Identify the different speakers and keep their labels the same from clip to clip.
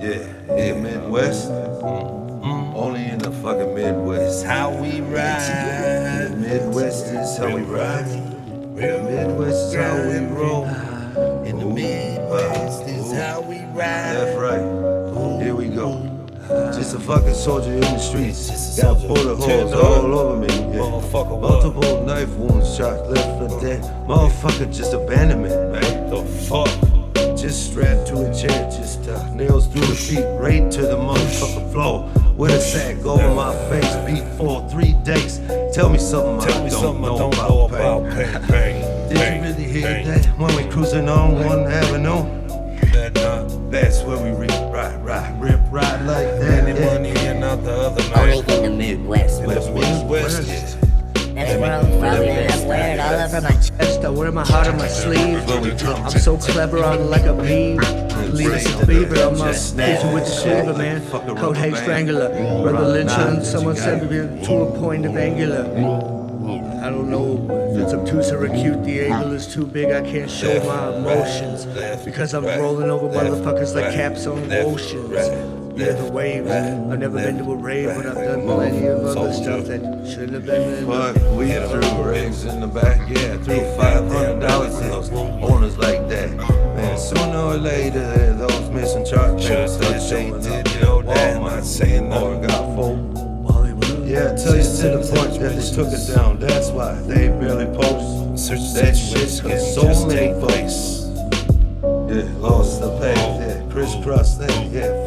Speaker 1: Yeah, yeah, Midwest. Only in the fucking Midwest.
Speaker 2: How we ride.
Speaker 1: Midwest is how we ride. The Midwest is how we roll.
Speaker 2: In the Midwest is how we ride.
Speaker 1: Uh, That's right. Here we go. Just a fucking soldier in the streets. Got bullet holes all over me. Yeah. Multiple knife wounds, shot left for dead. Motherfucker, just abandonment, man.
Speaker 2: The fuck?
Speaker 1: Just strapped to a chair, just uh, nails through the feet, right to the motherfucking floor. With a sack over my face, beat for three days. Tell me something
Speaker 2: Tell
Speaker 1: I
Speaker 2: me
Speaker 1: don't
Speaker 2: something I
Speaker 1: know
Speaker 2: don't
Speaker 1: about
Speaker 2: know
Speaker 1: pain.
Speaker 2: about pain. Pain.
Speaker 1: Did you really hear that when we cruising on one avenue?
Speaker 2: That not
Speaker 1: That's where we rip, ride, ride, rip, ride like that.
Speaker 2: any
Speaker 1: yeah.
Speaker 2: money and not the other
Speaker 3: Only in the Midwest.
Speaker 2: In the Midwest, yeah.
Speaker 3: That's where I'm from, all over my
Speaker 4: chest. I wear my heart on my sleeve. I'm so clever, I'm like a bee. Leave us a beaver, I'm a pitcher with the silver, man.
Speaker 1: A
Speaker 4: hate strangler. Brother and someone said me to a point of angular. I don't know if it's obtuse or acute. The angle is too big, I can't show my emotions. Because I'm rolling over motherfuckers like caps on oceans. Yeah, the waves. I've never been to a rave, but I've done plenty of other stuff that shouldn't have been
Speaker 1: But we threw rigs in the back, yeah, threw five hundred dollars in those owners like that. Man, sooner or later, those missing chart papers start
Speaker 2: They
Speaker 1: showing up.
Speaker 2: did know that, I'm not saying
Speaker 1: Or
Speaker 2: nothing.
Speaker 1: got full. Yeah, tell you to the point that they took it down. That's why they barely post.
Speaker 2: Search
Speaker 1: That
Speaker 2: situation
Speaker 1: shit
Speaker 2: can
Speaker 1: cause so many
Speaker 2: place.
Speaker 1: Yeah, lost the path, yeah, crisscross that, yeah,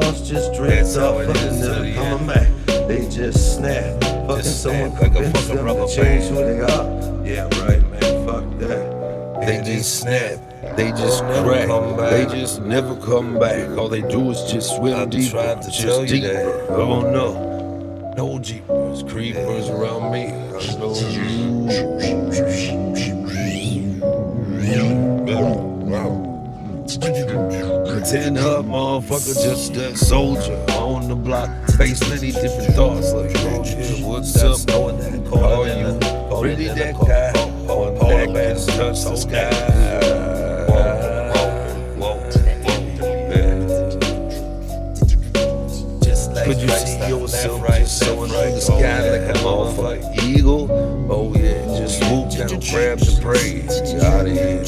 Speaker 1: lost, just drift
Speaker 2: it
Speaker 1: fucking never coming back. They just snap, fucking someone
Speaker 2: snap like a fucking rubber
Speaker 1: change who they are. Yeah, right, man, fuck that.
Speaker 5: They just snap. They just crack. They just never come back. All they do is just swim
Speaker 2: I've
Speaker 5: deeper.
Speaker 2: tried to
Speaker 5: just
Speaker 2: tell you
Speaker 5: deeper.
Speaker 2: that.
Speaker 5: Oh no. No jeepers, creepers around me. I know Pretend up, motherfucker, just a soldier on the block. Face many different thoughts like, oh yeah, what's up?
Speaker 2: Knowing that call
Speaker 5: you
Speaker 2: Really that
Speaker 5: that
Speaker 2: guy? On deck, just
Speaker 5: just
Speaker 2: touch the sky.
Speaker 5: Could you see yourself
Speaker 2: right,
Speaker 5: soaring through the sky like a motherfucking eagle? Oh yeah, just swoop down, grab the prey, out of here.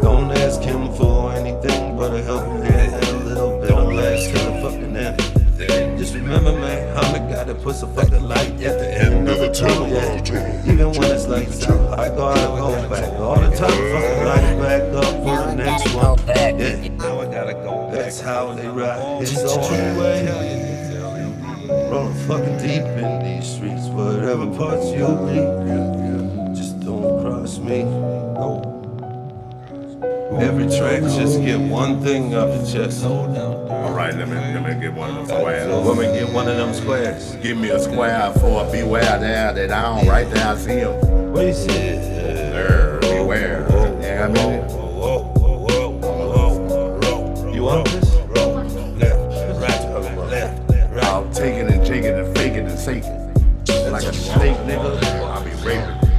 Speaker 1: Don't ask him for a helping hand a little bit last till the fucking end. Just remember, man, I'm the guy that puts a fucking light at the end of the tunnel. Yeah. Even when it's lights out, I gotta go back all the time. Fucking light back up for the next one. Yeah,
Speaker 2: Now I gotta go.
Speaker 1: that's how they ride. It's the true way. Rolling fucking deep in these streets, whatever parts you need, just don't cross me. Every track, just get one thing off your chest. Hold down.
Speaker 6: All right, let me let me get one of them squares.
Speaker 1: Woman, get one of them squares.
Speaker 6: Give me a square for a beware there that I don't right there I see him.
Speaker 1: What you say?
Speaker 6: There, beware. Yeah, I mean,
Speaker 1: You want this? Rock left. Right. Left.
Speaker 6: I'll take it and take it and fake it and fake it. Like a snake, nigga, I'll be raping.